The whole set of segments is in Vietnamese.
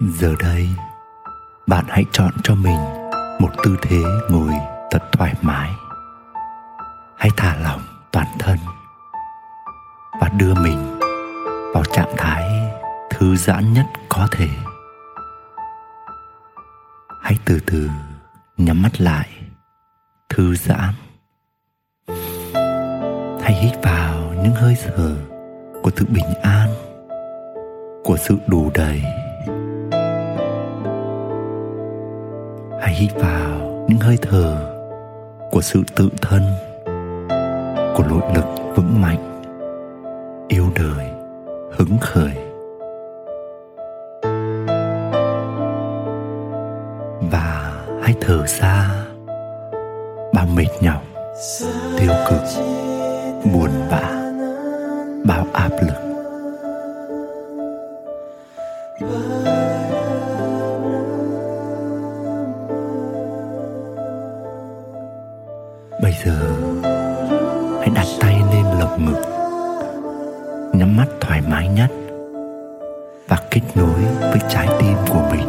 giờ đây, bạn hãy chọn cho mình một tư thế ngồi thật thoải mái. Hãy thả lỏng toàn thân và đưa mình vào trạng thái thư giãn nhất có thể. Hãy từ từ nhắm mắt lại, thư giãn. Hãy hít vào những hơi thở của sự bình an, của sự đủ đầy hãy hít vào những hơi thở của sự tự thân của nội lực vững mạnh yêu đời hứng khởi. Và hãy thở ra bao mệt nhọc tiêu cực buồn bã bao áp lực bây giờ, hãy đặt tay lên lồng ngực, nhắm mắt thoải mái nhất và kết nối với trái tim của mình.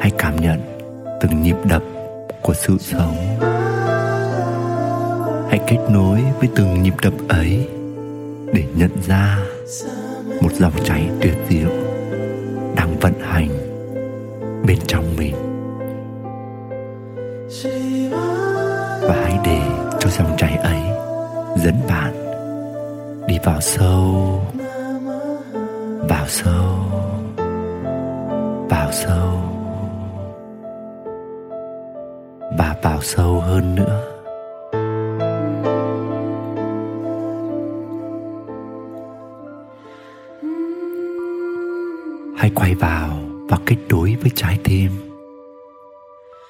Hãy cảm nhận từng nhịp đập của sự sống. Hãy kết nối với từng nhịp đập ấy để nhận ra một dòng chảy tuyệt diệu. Hãy quay vào và kết nối với trái tim.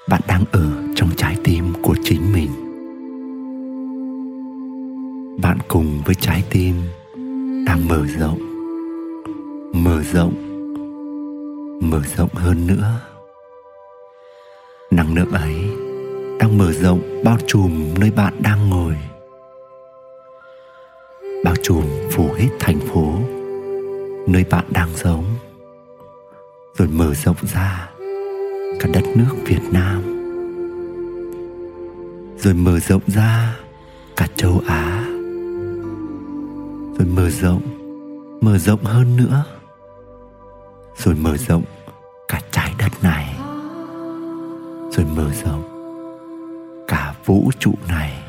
Bạn đang ở trong trái tim của chính mình. Bạn cùng với trái tim đang mở rộng mở rộng mở rộng hơn nữa. Năng lượng ấy đang mở rộng bao trùm nơi bạn đang ngồi. Bao trùm phủ hết thành phố nơi bạn đang sống rồi mở rộng ra cả đất nước Việt Nam, rồi mở rộng ra cả châu Á, rồi mở rộng mở rộng hơn nữa, rồi mở rộng cả trái đất này, rồi mở rộng cả vũ trụ này.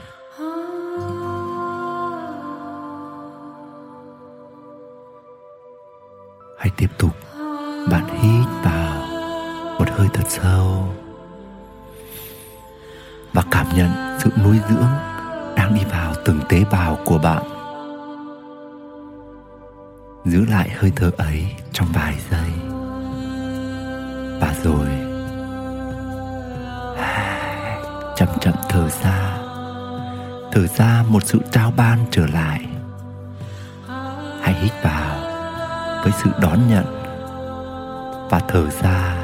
Hãy tiếp tục bạn hít vào một hơi thật sâu và cảm nhận sự nuôi dưỡng đang đi vào từng tế bào của bạn. Giữ lại hơi thở ấy trong vài giây và rồi chậm chậm thở ra thở ra một sự trao ban trở lại. Hãy hít vào với sự đón nhận và thở ra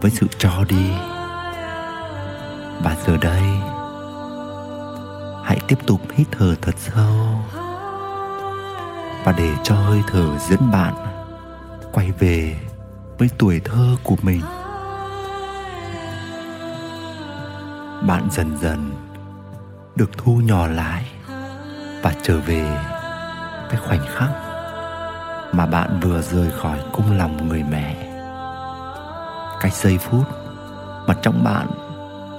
với sự cho đi. Và giờ đây, hãy tiếp tục hít thở thật sâu. Và để cho hơi thở dẫn bạn quay về với tuổi thơ của mình. Bạn dần dần được thu nhỏ lại và trở về cái khoảnh khắc mà bạn vừa rời khỏi cung lòng người mẹ cái giây phút. Mà trong bạn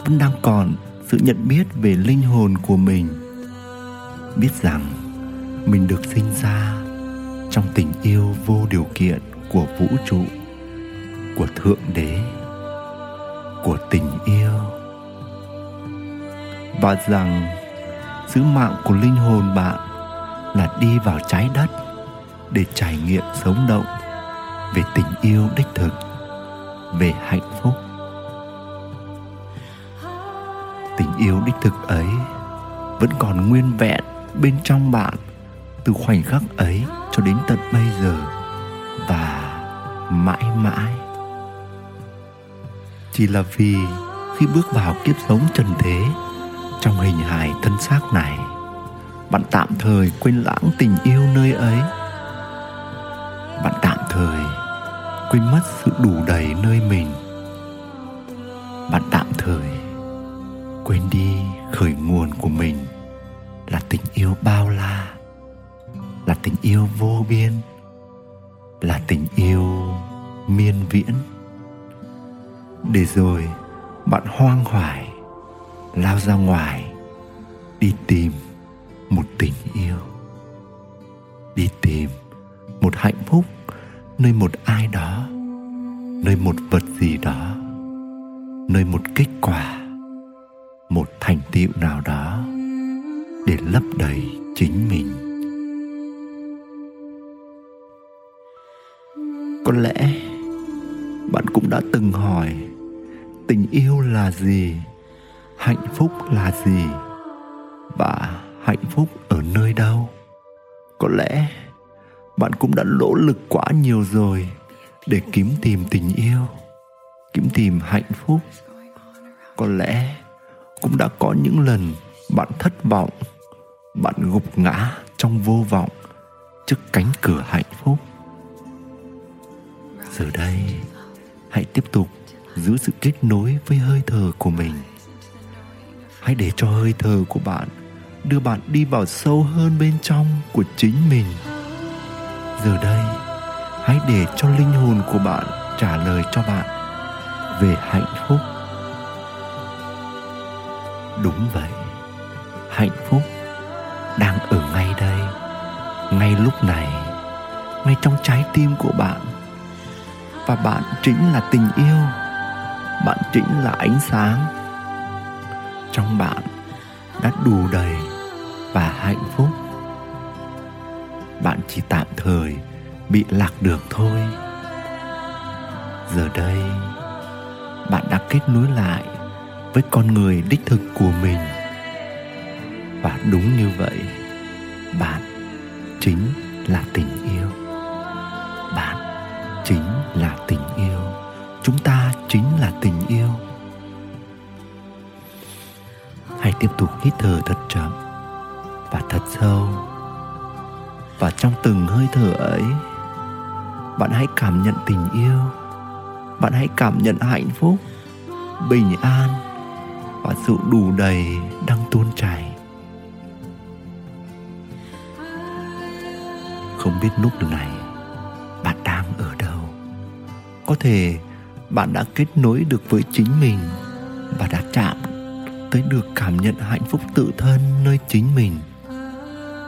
vẫn đang còn sự nhận biết về linh hồn của mình. Biết rằng mình được sinh ra trong tình yêu vô điều kiện của vũ trụ, của thượng đế, của tình yêu. Và rằng sứ mạng của linh hồn bạn là đi vào trái đất để trải nghiệm sống động về tình yêu đích thực về hạnh phúc. Tình yêu đích thực ấy vẫn còn nguyên vẹn bên trong bạn từ khoảnh khắc ấy cho đến tận bây giờ và mãi mãi. Chỉ là vì khi bước vào kiếp sống trần thế trong hình hài thân xác này, bạn tạm thời quên lãng tình yêu nơi ấy. Quên mất sự đủ đầy nơi mình. Bạn tạm thời quên đi khởi nguồn của mình là tình yêu bao la, là tình yêu vô biên, là tình yêu miên viễn. Để rồi bạn hoang hoài lao ra ngoài đi tìm một tình yêu, đi tìm một hạnh phúc nơi một ai một vật gì đó, nơi một kết quả, một thành tựu nào đó để lấp đầy chính mình. Có lẽ bạn cũng đã từng hỏi, tình yêu là gì, hạnh phúc là gì và hạnh phúc ở nơi đâu? Có lẽ bạn cũng đã nỗ lực quá nhiều rồi để kiếm tìm tình yêu, kiếm tìm hạnh phúc. Có lẽ cũng đã có những lần bạn thất vọng, bạn gục ngã trong vô vọng trước cánh cửa hạnh phúc. Giờ đây, hãy tiếp tục giữ sự kết nối với hơi thở của mình. Hãy để cho hơi thở của bạn đưa bạn đi vào sâu hơn bên trong của chính mình. Giờ đây hãy để cho linh hồn của bạn trả lời cho bạn về hạnh phúc. Đúng vậy, hạnh phúc đang ở ngay đây, ngay lúc này, ngay trong trái tim của bạn. Và bạn chính là tình yêu, bạn chính là ánh sáng trong bạn đã đủ đầy và hạnh phúc. Bạn chỉ tạm thời bị lạc đường thôi. Giờ đây, bạn đã kết nối lại với con người đích thực của mình. Và đúng như vậy, bạn chính là tình yêu. Bạn chính là tình yêu. Chúng ta chính là tình yêu. Hãy tiếp tục hít thở thật chậm và thật sâu. Và trong từng hơi thở ấy bạn hãy cảm nhận tình yêu. Bạn hãy cảm nhận hạnh phúc, bình an và sự đủ đầy đang tuôn chảy không biết lúc này bạn đang ở đâu. Có thể bạn đã kết nối được với chính mình và đã chạm tới được cảm nhận hạnh phúc tự thân nơi chính mình.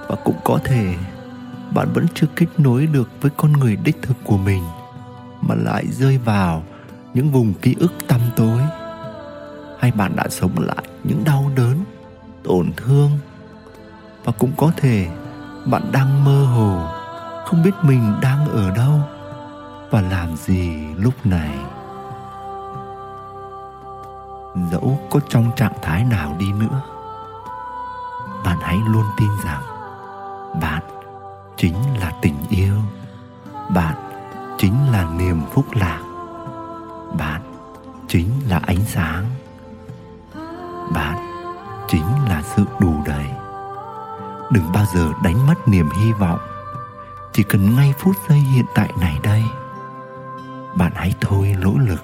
Và cũng có thể bạn vẫn chưa kết nối được với con người đích thực của mình, mà lại rơi vào những vùng ký ức tăm tối. Hay bạn đã sống lại những đau đớn, tổn thương, và cũng có thể bạn đang mơ hồ, không biết mình đang ở đâu và làm gì lúc này. Dẫu có trong trạng thái nào đi nữa, bạn hãy luôn tin rằng bạn chính là tình yêu. Bạn chính là niềm phúc lạc. Bạn chính là ánh sáng. Bạn chính là sự đủ đầy. Đừng bao giờ đánh mất niềm hy vọng. Chỉ cần ngay phút giây hiện tại này đây, bạn hãy thôi nỗ lực.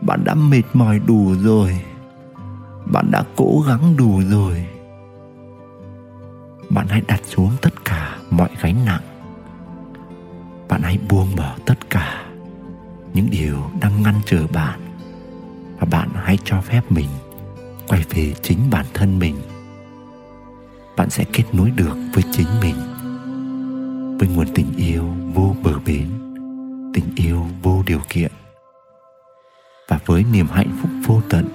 Bạn đã mệt mỏi đủ rồi. Bạn đã cố gắng đủ rồi. Bạn hãy đặt xuống tất cả mọi gánh nặng. Bạn hãy buông bỏ tất cả những điều đang ngăn trở bạn và bạn hãy cho phép mình quay về chính bản thân mình. Bạn sẽ kết nối được với chính mình, với nguồn tình yêu vô bờ bến, tình yêu vô điều kiện và với niềm hạnh phúc vô tận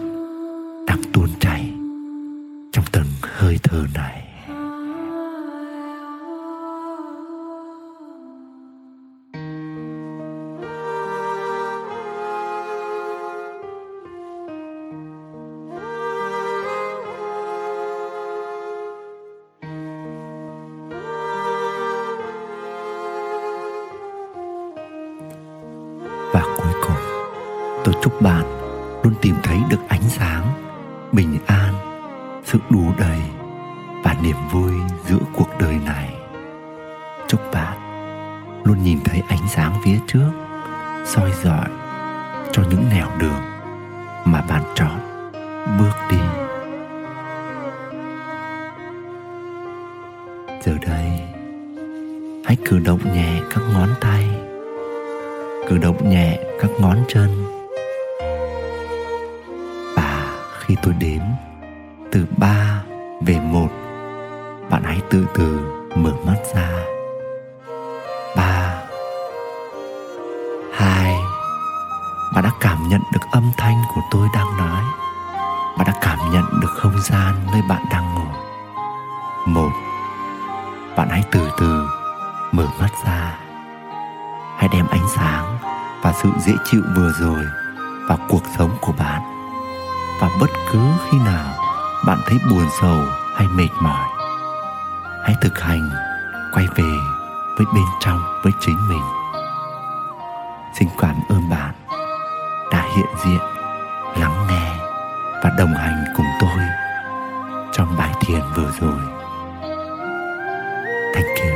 đang tuôn chảy trong từng hơi thở này. Bạn luôn tìm thấy được ánh sáng, bình an, sự đủ đầy và niềm vui giữa cuộc đời này. Chúc bạn luôn nhìn thấy ánh sáng phía trước, soi dọi cho những nẻo đường mà bạn chọn bước đi. Giờ đây, hãy cử động nhẹ các ngón tay, cử động nhẹ các ngón chân. Khi tôi đếm từ ba về một, bạn hãy từ từ mở mắt ra. Ba, hai, bạn đã cảm nhận được âm thanh của tôi đang nói. Bạn đã cảm nhận được không gian nơi bạn đang ngồi một, bạn hãy từ từ mở mắt ra. Hãy đem ánh sáng và sự dễ chịu vừa rồi vào cuộc sống của bạn và bất cứ khi nào bạn thấy buồn sầu hay mệt mỏi, hãy thực hành quay về với bên trong, với chính mình. Xin cảm ơn bạn đã hiện diện, lắng nghe và đồng hành cùng tôi trong bài thiền vừa rồi. Thank you.